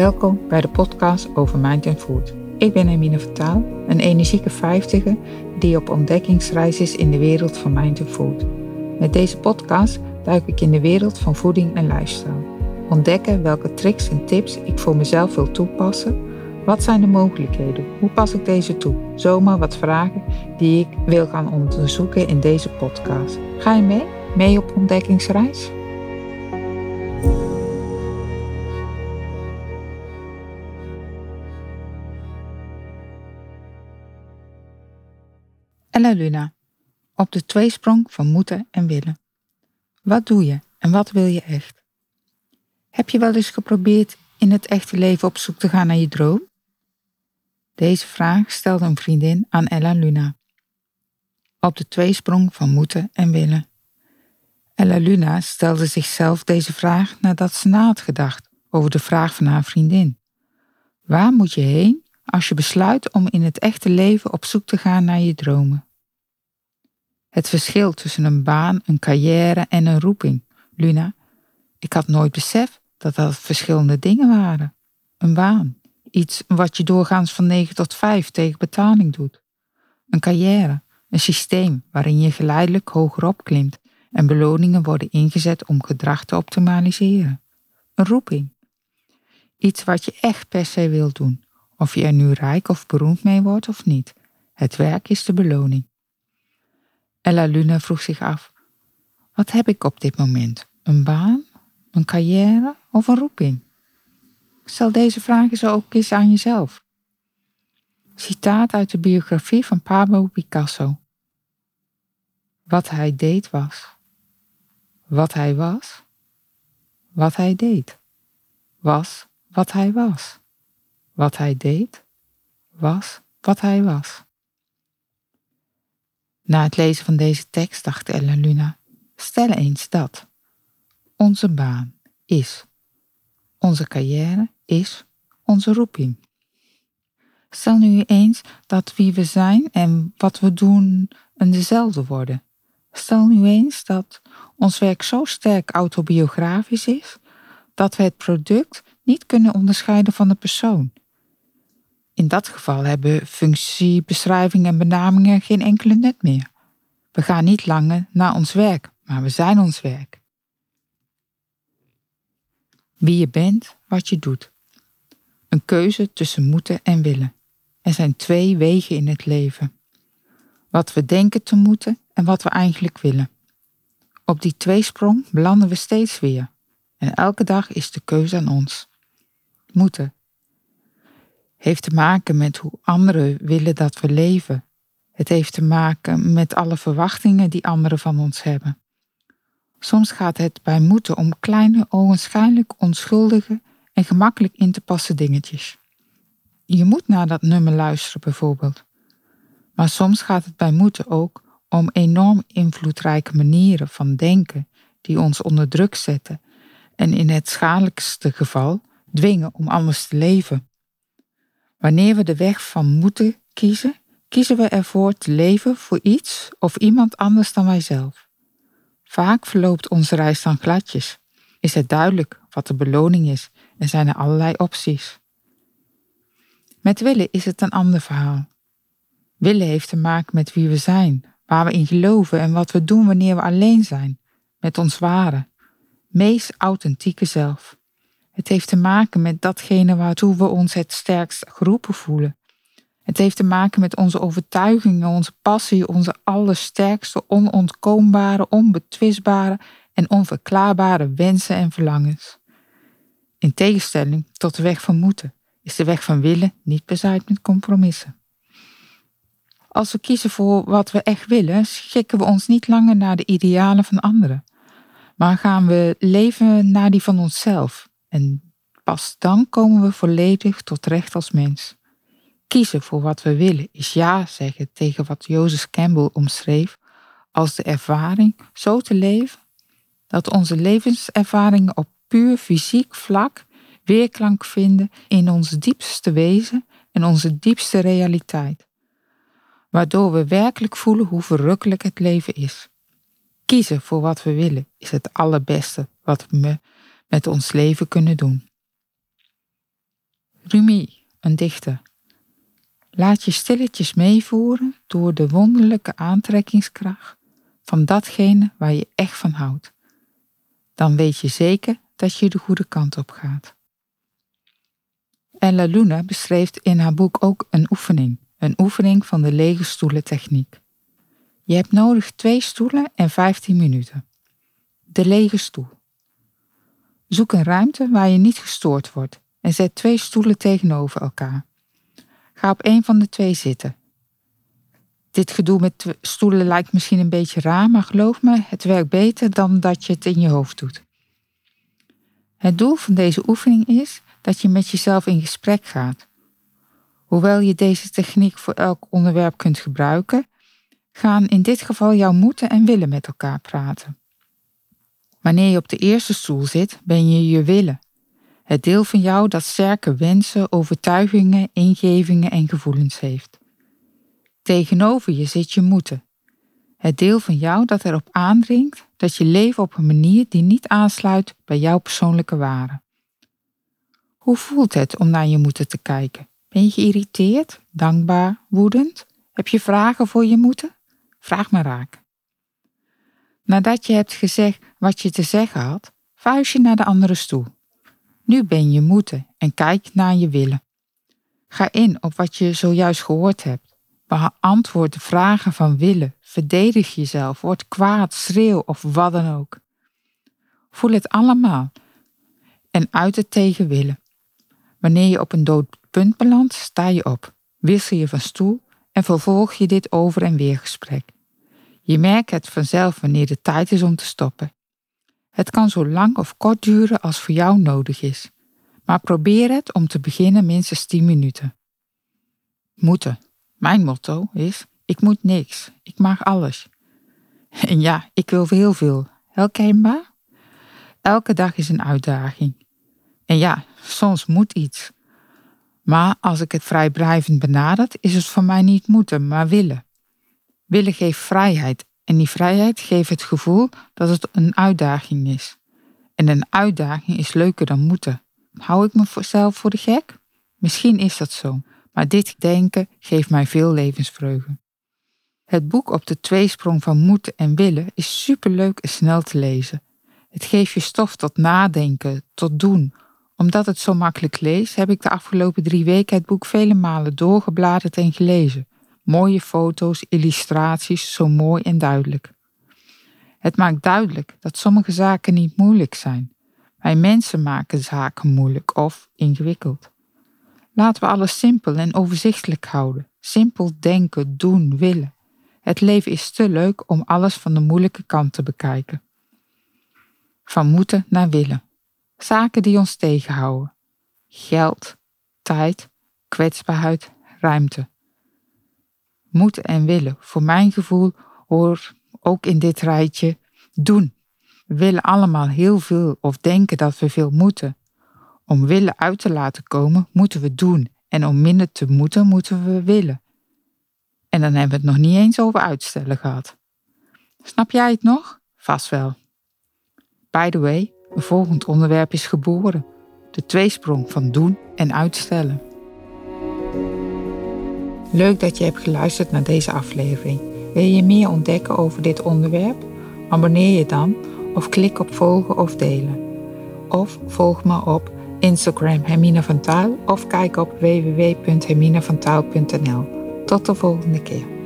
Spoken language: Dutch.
Welkom bij de podcast over Mind and Food. Ik ben Emine Vertaal, een energieke vijftiger die op ontdekkingsreis is in de wereld van Mind and Food. Met deze podcast duik ik in de wereld van voeding en lifestyle. Ontdekken welke tricks en tips ik voor mezelf wil toepassen. Wat zijn de mogelijkheden? Hoe pas ik deze toe? Zomaar wat vragen die ik wil gaan onderzoeken in deze podcast. Ga je mee? Mee op ontdekkingsreis? Ella Luna, op de tweesprong van moeten en willen. Wat doe je en wat wil je echt? Heb je wel eens geprobeerd in het echte leven op zoek te gaan naar je droom? Deze vraag stelde een vriendin aan Ella Luna. Op de tweesprong van moeten en willen. Ella Luna stelde zichzelf deze vraag nadat ze na had gedacht over de vraag van haar vriendin. Waar moet je heen als je besluit om in het echte leven op zoek te gaan naar je dromen? Het verschil tussen een baan, een carrière en een roeping. Luna, ik had nooit beseft dat dat verschillende dingen waren. Een baan, iets wat je doorgaans van 9 tot 5 tegen betaling doet. Een carrière, een systeem waarin je geleidelijk hoger opklimt en beloningen worden ingezet om gedrag te optimaliseren. Een roeping. Iets wat je echt per se wilt doen, of je er nu rijk of beroemd mee wordt of niet. Het werk is de beloning. Ella Luna vroeg zich af: wat heb ik op dit moment? Een baan, een carrière of een roeping? Stel deze vragen zo ook eens aan jezelf. Citaat uit de biografie van Pablo Picasso. Wat hij deed was. Wat hij was. Wat hij deed. Was wat hij was. Wat hij deed. Was wat hij was. Na het lezen van deze tekst dacht Ella Luna, stel eens dat. Onze baan is. Onze carrière is onze roeping. Stel nu eens dat wie we zijn en wat we doen een dezelfde worden. Stel nu eens dat ons werk zo sterk autobiografisch is dat we het product niet kunnen onderscheiden van de persoon. Dat geval hebben functie, beschrijving en benamingen geen enkele nut meer. We gaan niet langer naar ons werk, maar we zijn ons werk. Wie je bent, wat je doet. Een keuze tussen moeten en willen. Er zijn twee wegen in het leven. Wat we denken te moeten en wat we eigenlijk willen. Op die tweesprong belanden we steeds weer. En elke dag is de keuze aan ons. Moeten heeft te maken met hoe anderen willen dat we leven. Het heeft te maken met alle verwachtingen die anderen van ons hebben. Soms gaat het bij moeten om kleine, ogenschijnlijk onschuldige en gemakkelijk in te passen dingetjes. Je moet naar dat nummer luisteren bijvoorbeeld. Maar soms gaat het bij moeten ook om enorm invloedrijke manieren van denken die ons onder druk zetten en in het schadelijkste geval dwingen om anders te leven. Wanneer we de weg van moeten kiezen, kiezen we ervoor te leven voor iets of iemand anders dan wijzelf. Vaak verloopt onze reis dan gladjes. Is het duidelijk wat de beloning is en zijn er allerlei opties. Met willen is het een ander verhaal. Willen heeft te maken met wie we zijn, waar we in geloven en wat we doen wanneer we alleen zijn, met ons ware, meest authentieke zelf. Het heeft te maken met datgene waartoe we ons het sterkst geroepen voelen. Het heeft te maken met onze overtuigingen, onze passie, onze allersterkste, onontkoombare, onbetwistbare en onverklaarbare wensen en verlangens. In tegenstelling tot de weg van moeten is de weg van willen niet bezaaid met compromissen. Als we kiezen voor wat we echt willen, schikken we ons niet langer naar de idealen van anderen, maar gaan we leven naar die van onszelf, en pas dan komen we volledig tot recht als mens. Kiezen voor wat we willen is ja zeggen tegen wat Joseph Campbell omschreef als de ervaring zo te leven dat onze levenservaringen op puur fysiek vlak weerklank vinden in ons diepste wezen en onze diepste realiteit, waardoor we werkelijk voelen hoe verrukkelijk het leven is. Kiezen voor wat we willen is het allerbeste wat we met ons leven kunnen doen. Rumi, een dichter. Laat je stilletjes meevoeren door de wonderlijke aantrekkingskracht van datgene waar je echt van houdt. Dan weet je zeker dat je de goede kant op gaat. Ella Luna beschreef in haar boek ook een oefening, een oefening van de lege stoelen techniek. Je hebt nodig twee stoelen en 15 minuten. De lege stoel. Zoek een ruimte waar je niet gestoord wordt en zet twee stoelen tegenover elkaar. Ga op een van de twee zitten. Dit gedoe met stoelen lijkt misschien een beetje raar, maar geloof me, het werkt beter dan dat je het in je hoofd doet. Het doel van deze oefening is dat je met jezelf in gesprek gaat. Hoewel je deze techniek voor elk onderwerp kunt gebruiken, gaan in dit geval jouw moeten en willen met elkaar praten. Wanneer je op de eerste stoel zit, ben je je willen. Het deel van jou dat sterke wensen, overtuigingen, ingevingen en gevoelens heeft. Tegenover je zit je moeten. Het deel van jou dat erop aandringt dat je leeft op een manier die niet aansluit bij jouw persoonlijke waarde. Hoe voelt het om naar je moeten te kijken? Ben je geïrriteerd, dankbaar, woedend? Heb je vragen voor je moeten? Vraag maar raak. Nadat je hebt gezegd wat je te zeggen had, vuist je naar de andere stoel. Nu ben je moeten en kijk naar je willen. Ga in op wat je zojuist gehoord hebt. Beantwoord de vragen van willen. Verdedig jezelf. Word kwaad, schreeuw of wat dan ook. Voel het allemaal en uit het tegen willen. Wanneer je op een dood punt belandt, sta je op, wissel je van stoel en vervolg je dit over en weer gesprek. Je merkt het vanzelf wanneer de tijd is om te stoppen. Het kan zo lang of kort duren als voor jou nodig is, maar probeer het om te beginnen minstens 10 minuten. Moeten. Mijn motto is: ik moet niks, ik mag alles. En ja, ik wil heel veel. Herkenbaar? Elke dag is een uitdaging. En ja, soms moet iets. Maar als ik het vrijblijvend benadert, is het voor mij niet moeten, maar willen. Willen geeft vrijheid en die vrijheid geeft het gevoel dat het een uitdaging is. En een uitdaging is leuker dan moeten. Hou ik mezelf voor de gek? Misschien is dat zo, maar dit denken geeft mij veel levensvreugde. Het boek op de tweesprong van moeten en willen is superleuk en snel te lezen. Het geeft je stof tot nadenken, tot doen. Omdat het zo makkelijk leest, heb ik de afgelopen drie weken het boek vele malen doorgebladerd en gelezen. Mooie foto's, illustraties, zo mooi en duidelijk. Het maakt duidelijk dat sommige zaken niet moeilijk zijn. Wij mensen maken zaken moeilijk of ingewikkeld. Laten we alles simpel en overzichtelijk houden. Simpel denken, doen, willen. Het leven is te leuk om alles van de moeilijke kant te bekijken. Van moeten naar willen. Zaken die ons tegenhouden. Geld, tijd, kwetsbaarheid, ruimte moeten en willen. Voor mijn gevoel hoor ook in dit rijtje doen. We willen allemaal heel veel of denken dat we veel moeten. Om willen uit te laten komen, moeten we doen. En om minder te moeten, moeten we willen. En dan hebben we het nog niet eens over uitstellen gehad. Snap jij het nog? Vast wel. By the way, een volgend onderwerp is geboren. De tweesprong van doen en uitstellen. Leuk dat je hebt geluisterd naar deze aflevering. Wil je meer ontdekken over dit onderwerp? Abonneer je dan of klik op volgen of delen. Of volg me op Instagram Hermine van Taal of kijk op www.herminevantaal.nl. Tot de volgende keer.